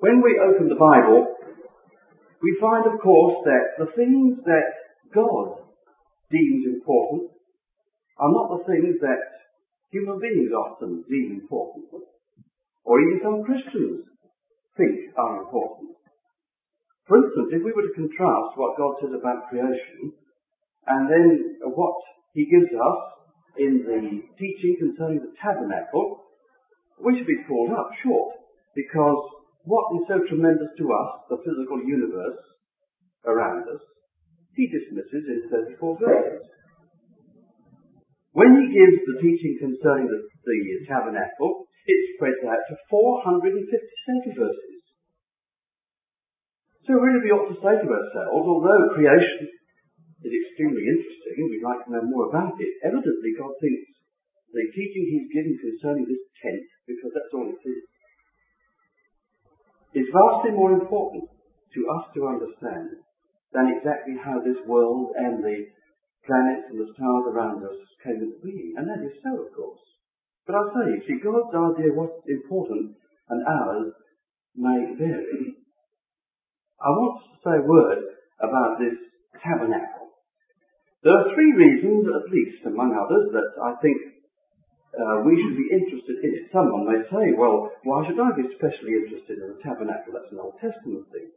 When we open the Bible, we find, of course, that the things that God deems important are not the things that human beings often deem important, or even some Christians think are important. For instance, if we were to contrast what God says about creation and then what He gives us in the teaching concerning the tabernacle, we should be pulled up short because what is so tremendous to us, the physical universe around us, he dismisses in 34 verses. When he gives the teaching concerning the, the tabernacle, it spreads out to 450 verses. So really we ought to say to ourselves, although creation is extremely interesting we'd like to know more about it, evidently God thinks the teaching he's given concerning this tent, because that's all it is, is vastly more important to us to understand than exactly how this world and the planets and the stars around us came into being. And that is so, of course. But I'll say, you see, God's idea of what's important and ours may vary. I want to say a word about this tabernacle. There are three reasons, at least, among others, that I think uh, we should be interested in it. Someone may say, well, why should I be especially interested in the tabernacle? That's an Old Testament thing.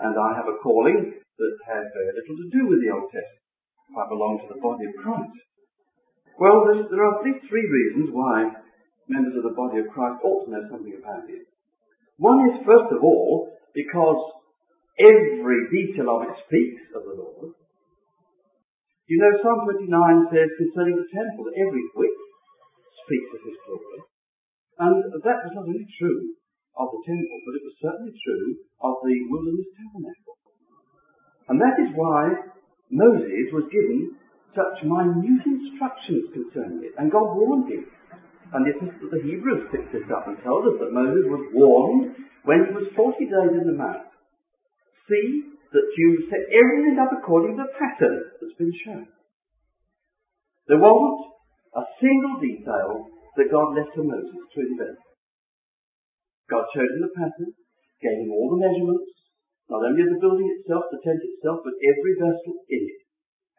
And I have a calling that has very little to do with the Old Testament. I belong to the body of Christ. Well, there are at least three reasons why members of the body of Christ ought to know something about it. One is, first of all, because every detail of it speaks of the Lord. You know, Psalm 29 says concerning the temple, every whit speaks of his glory. And that was not only true of the temple, but it was certainly true of the wilderness tabernacle. And that is why Moses was given such minute instructions concerning it. And God warned him. And the Hebrews picked this up and told us that Moses was warned when he was 40 days in the mount. See that you set everything up according to the pattern that's been shown. There wasn't a single detail that God left to Moses to invent. God showed him the pattern, gave him all the measurements, not only of the building itself, the tent itself, but every vessel in it.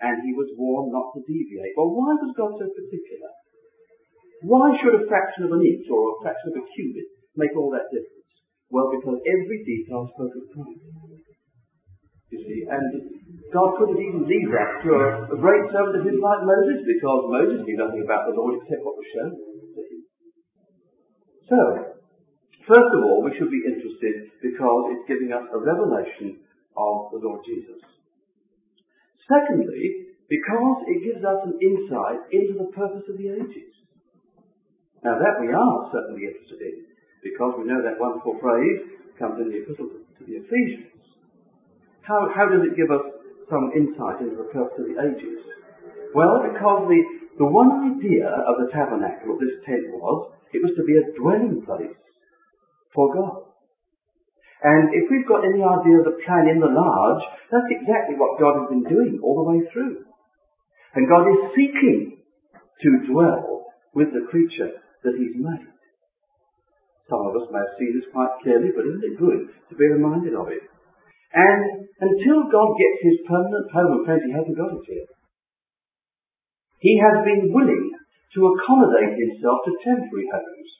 And he was warned not to deviate. Well, why was God so particular? Why should a fraction of an inch or a fraction of a cubit make all that difference? Well, because every detail spoke of Christ. You see, and God couldn't even leave that to a, a great servant of his like Moses, because Moses knew nothing about the Lord except what was shown to him. So, first of all, we should be interested because it's giving us a revelation of the Lord Jesus. Secondly, because it gives us an insight into the purpose of the ages. Now that we are certainly interested in, because we know that wonderful phrase comes in the epistle to the Ephesians. How, how does it give us some insight into the purpose of the ages? Well, because the, the one idea of the tabernacle, of this tent was, it was to be a dwelling place for God. And if we've got any idea of the plan in the large, that's exactly what God has been doing all the way through. And God is seeking to dwell with the creature that He's made. Some of us may have seen this quite clearly, but isn't it good to be reminded of it? And until God gets his permanent home, and friends, he hasn't got it yet, he has been willing to accommodate himself to temporary homes.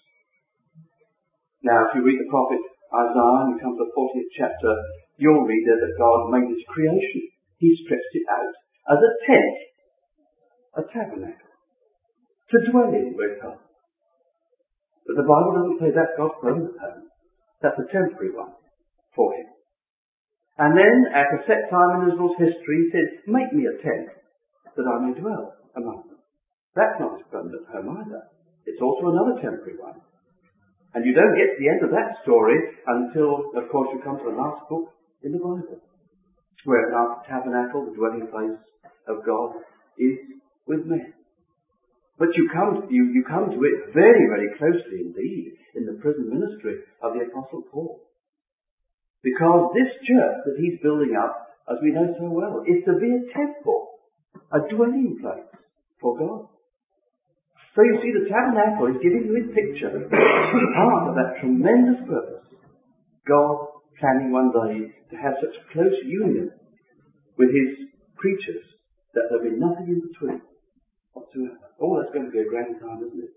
Now, if you read the prophet Isaiah and come to the 40th chapter, you'll read there that God made his creation. He stretched it out as a tent, a tabernacle, to dwell in with God. But the Bible doesn't say that's God's permanent home. That's a temporary one for him. And then, at a set time in Israel's history, he said, make me a tent that I may dwell among them. That's not his permanent home either. It's also another temporary one. And you don't get to the end of that story until, of course, you come to the last book in the Bible, where the tabernacle, the dwelling place of God, is with men. But you come, you, you come to it very, very closely indeed in the prison ministry of the Apostle Paul. Because this church that he's building up, as we know so well, is to be a temple, a dwelling place for God. So you see, the tabernacle is giving you in picture part of that tremendous purpose God planning one day to have such close union with his creatures that there'll be nothing in between whatsoever. Oh, that's going to be a grand time, isn't it?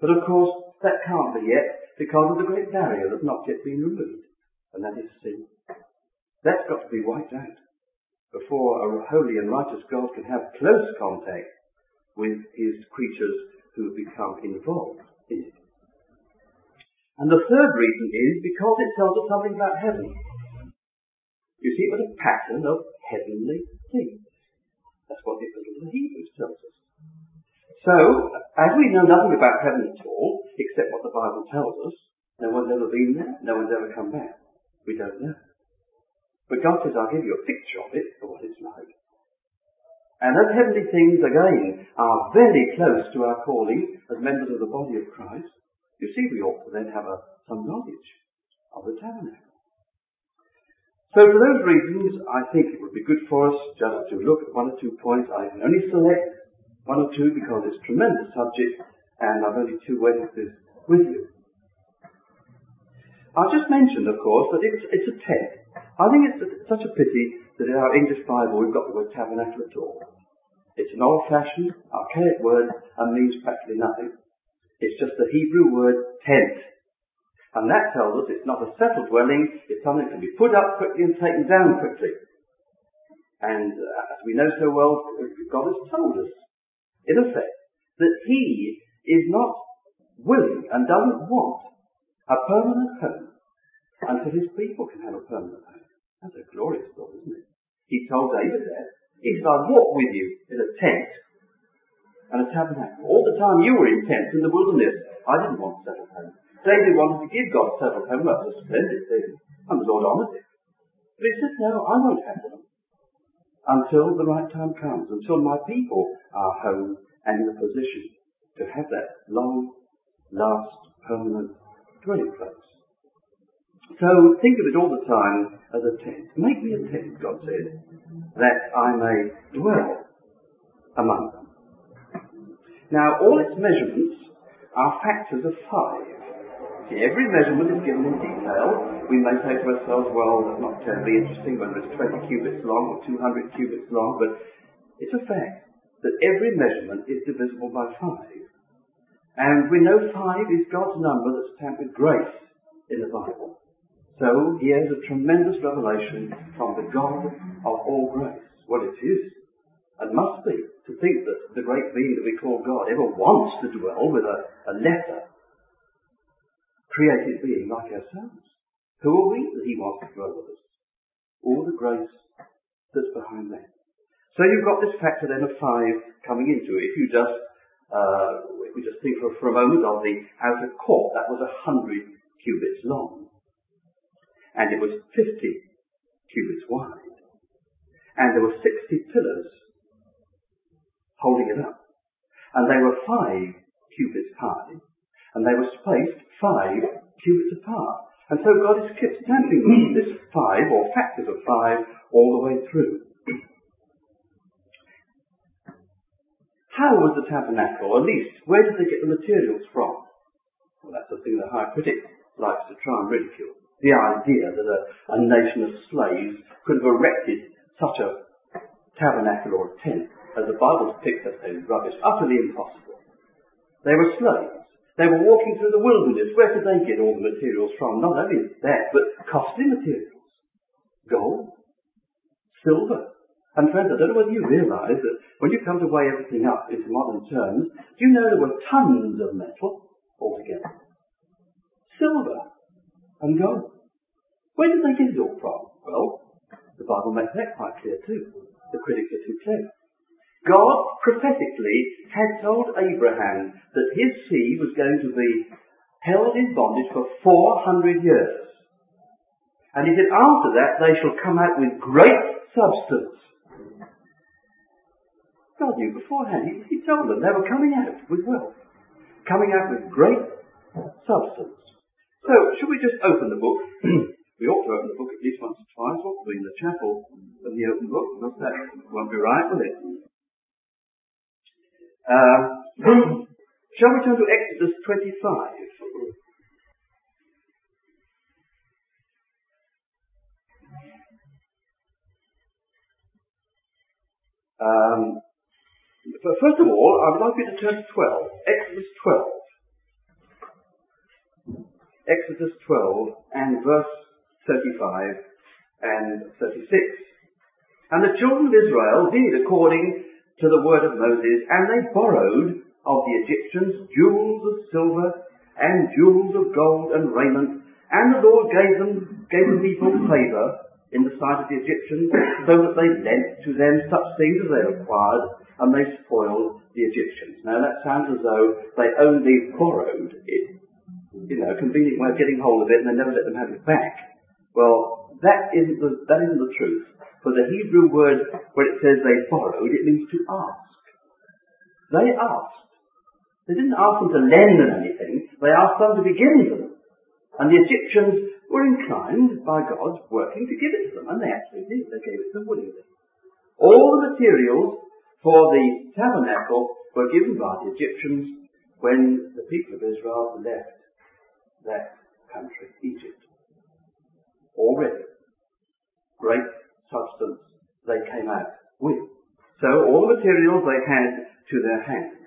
But of course, that can't be yet because of the great barrier that's not yet been removed, and that is sin. That's got to be wiped out before a holy and righteous God can have close contact with his creatures who become involved in it. And the third reason is because it tells us something about heaven. You see, it was a pattern of heavenly things. That's what the Epistle to the Hebrews tells us. So, as we know nothing about heaven at all, except what the Bible tells us, no one's ever been there, no one's ever come back. We don't know. But God says, I'll give you a picture of it, of what it's like. And those heavenly things, again, are very close to our calling as members of the body of Christ. You see, we ought to then have a, some knowledge of the tabernacle. So for those reasons, I think it would be good for us just to look at one or two points. I can only select one or two because it's a tremendous subject and I've only two witnesses with you. I just mentioned, of course, that it's, it's a tent. I think it's such a pity that in our English Bible we've got the word tabernacle at all. It's an old-fashioned, archaic word and means practically nothing. It's just the Hebrew word tent. And that tells us it's not a settled dwelling, it's something that can be put up quickly and taken down quickly. And uh, as we know so well, God has told us, in effect, that He is not willing and doesn't want a permanent home until His people can have a permanent home. That's a glorious thought, isn't it? He told David that. He said, I'll walk with you in a tent and a tabernacle. All the time you were in tents in the wilderness, I didn't want to settle home. David wanted to give God a settled home. That was a splendid thing. And the Lord honoured it. But he said, no, I won't have one until the right time comes, until my people are home and in a position to have that long, last, permanent dwelling place. So think of it all the time as a tent. Make me a tent, God said, that I may dwell among them. Now, all its measurements are factors of five. See, every measurement is given in detail. We may say to ourselves, well, that's not terribly interesting whether it's 20 cubits long or 200 cubits long, but it's a fact that every measurement is divisible by five. And we know five is God's number that's stamped with grace in the Bible. So here's a tremendous revelation from the God of all grace. What it is, and must be, to think that the great being that we call God ever wants to dwell with a, a lesser created being like ourselves. Who are we that he wants to dwell with us? All the grace that's behind that. So you've got this factor then of five coming into it. If you just, uh, if we just think for, for a moment of the outer court, that was a hundred cubits long. And it was fifty cubits wide. And there were sixty pillars holding it up. And they were five cubits high, and they were spaced five cubits apart. And so God is kept stamping this five, or factors of five, all the way through. How was the tabernacle, at least, where did they get the materials from? Well, that's the thing the high critic likes to try and ridicule. The idea that a, a nation of slaves could have erected such a tabernacle or a tent as the Bible depicts as rubbish, utterly impossible. They were slaves. They were walking through the wilderness. Where could they get all the materials from? Not only that, but costly materials. Gold, silver. And friends, I don't know whether you realise that when you come to weigh everything up into modern terms, do you know there were tons of metal altogether? Silver and gold. Where did they get it all from? Well, the Bible makes that quite clear too. The critics are too clever. God prophetically had told Abraham that his seed was going to be held in bondage for 400 years. And he said, after that they shall come out with great substance. God knew beforehand. He, he told them they were coming out with wealth, coming out with great substance. So, should we just open the book? we ought to open the book at least once or twice, ought be in the chapel of the open book, because that won't be right, will it? Uh, shall we turn to Exodus 25? Um, first of all, I would like you to turn to 12, Exodus 12. Exodus 12 and verse 35 and 36. And the children of Israel did according to the word of Moses, and they borrowed of the Egyptians jewels of silver and jewels of gold and raiment, and the Lord gave them gave the people favour in the sight of the Egyptians, so that they lent to them such things as they required, and they spoiled the Egyptians. Now that sounds as though they only borrowed it, you know, a convenient way of getting hold of it, and they never let them have it back. Well, that isn't the, that isn't the truth. For the Hebrew word, where it says they borrowed, it means to ask. They asked. They didn't ask them to lend them anything, they asked them to be given them. And the Egyptians were inclined by God working to give it to them, and they actually did. They gave it to them willingly. All the materials for the tabernacle were given by the Egyptians when the people of Israel left that country, Egypt. Already. Great substance they came out with. So all the materials they had to their hand.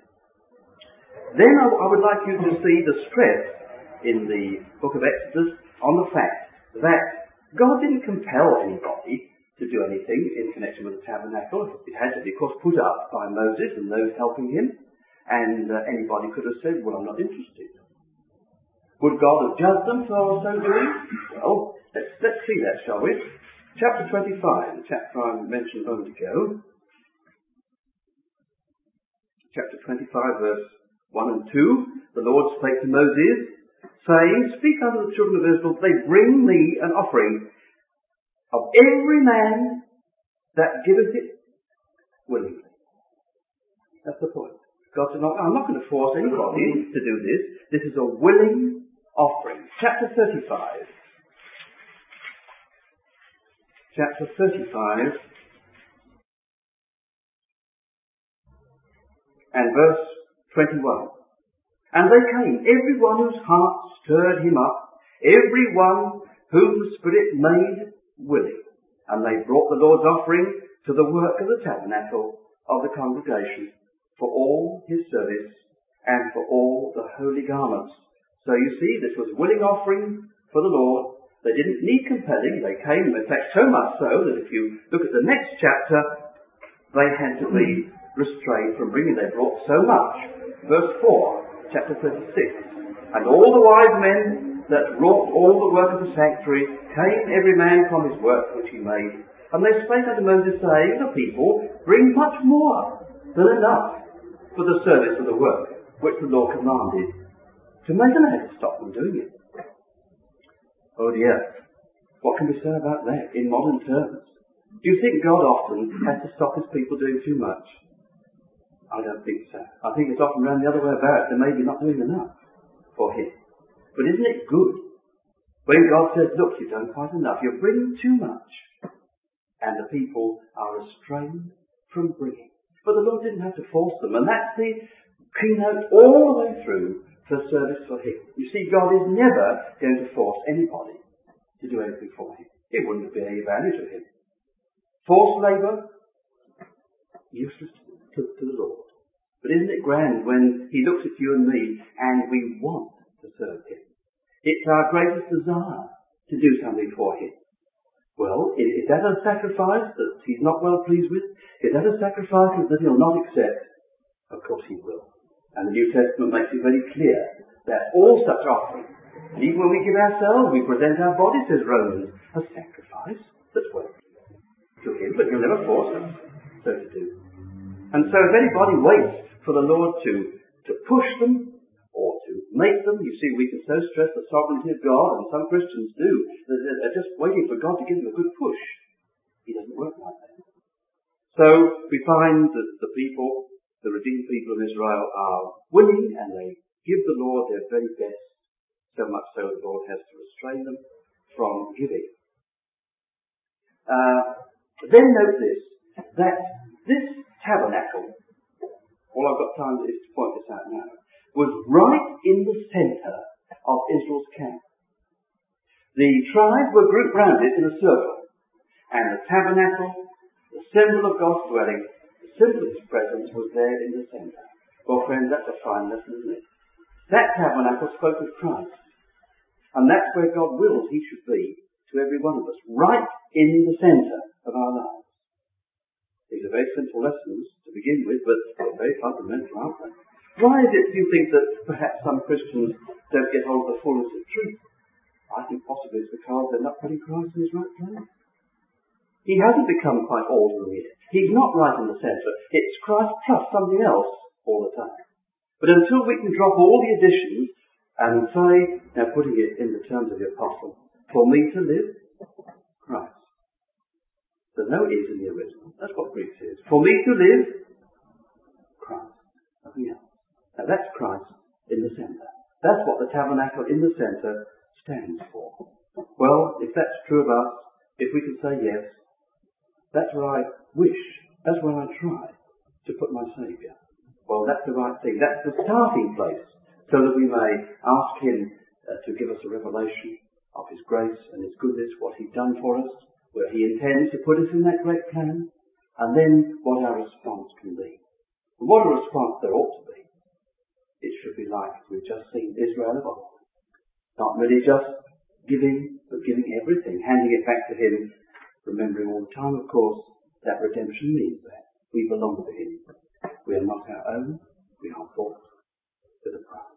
Then I would like you to see the stress in the book of Exodus on the fact that God didn't compel anybody do anything in connection with the tabernacle. It had to be, of course, put up by Moses and those helping him. And uh, anybody could have said, well, I'm not interested. Would God have judged them for so doing? Well, let's, let's see that, shall we? Chapter 25, the chapter I mentioned a moment ago. Chapter 25, verse 1 and 2. The Lord spake to Moses, saying, Speak unto the children of Israel, they bring me an offering of every man that giveth it willingly. That's the point. God said, I'm not going to force anybody to do this. This is a willing offering. Chapter 35. Chapter 35 and verse 21. And they came, every one whose heart stirred him up, every one whom the Spirit made willing. And they brought the Lord's offering to the work of the tabernacle of the congregation for all his service and for all the holy garments. So you see, this was willing offering for the Lord. They didn't need compelling. They came, in fact, so much so that if you look at the next chapter, they had to be restrained from bringing. They brought so much. Verse 4 chapter 36. And all the wise men that wrought all the work of the sanctuary came every man from his work which he made. And they spake unto Moses, saying, The people bring much more than enough for the service of the work which the Lord commanded. To make them had to stop them doing it. Oh dear. What can we say about that in modern terms? Do you think God often has to stop his people doing too much? I don't think so. I think it's often around the other way about. They're maybe not doing enough for him. But isn't it good when God says, look, you've done quite enough. You're bringing too much. And the people are restrained from bringing. But the Lord didn't have to force them. And that's the keynote all the way through for service for Him. You see, God is never going to force anybody to do anything for Him. It wouldn't be any value to Him. Forced labour, useless to, to the Lord. But isn't it grand when He looks at you and me and we want to serve Him? It's our greatest desire to do something for Him. Well, is that a sacrifice that He's not well pleased with? Is that a sacrifice that He'll not accept? Of course He will. And the New Testament makes it very clear that all such offerings, and even when we give ourselves, we present our bodies, says Romans, a sacrifice that's well to Him, but He'll never force us so to do. And so if anybody waits for the Lord to, to push them make them, you see, we can so stress the sovereignty of God, and some Christians do, that they're just waiting for God to give them a good push. He doesn't work like that. So we find that the people, the redeemed people of Israel are willing and they give the Lord their very best, so much so the Lord has to restrain them from giving. Uh, then note this, that this tabernacle, all I've got time is to point this out now, was right in the centre of Israel's camp. The tribes were grouped round it in a circle, and the tabernacle, the symbol of God's dwelling, the symbol of his presence was there in the centre. Well, friends, that's a fine lesson, isn't it? That tabernacle spoke of Christ. And that's where God wills he should be to every one of us, right in the centre of our lives. These are very simple lessons to begin with, but they're very fundamental, aren't they? Why is it, you think, that perhaps some Christians don't get hold of the fullness of truth? I think possibly it's because they're not putting Christ in his right place. He hasn't become quite ordinary yet. He's not right in the centre. It's Christ plus something else all the time. But until we can drop all the additions and say, now putting it in the terms of the apostle, for me to live, Christ. There's no is in the original. That's what Greek says. For me to live, Christ. Nothing else. Now that's Christ in the centre. That's what the tabernacle in the centre stands for. Well, if that's true of us, if we can say yes, that's where I wish, that's where I try to put my Saviour. Well, that's the right thing. That's the starting place so that we may ask Him uh, to give us a revelation of His grace and His goodness, what He's done for us, where He intends to put us in that great plan, and then what our response can be. And what a response there ought to be. It should be like we've just seen Israel of old. Not really just giving, but giving everything, handing it back to Him, remembering all the time, of course, that redemption means that we belong to Him. We are not our own. We are bought with a price.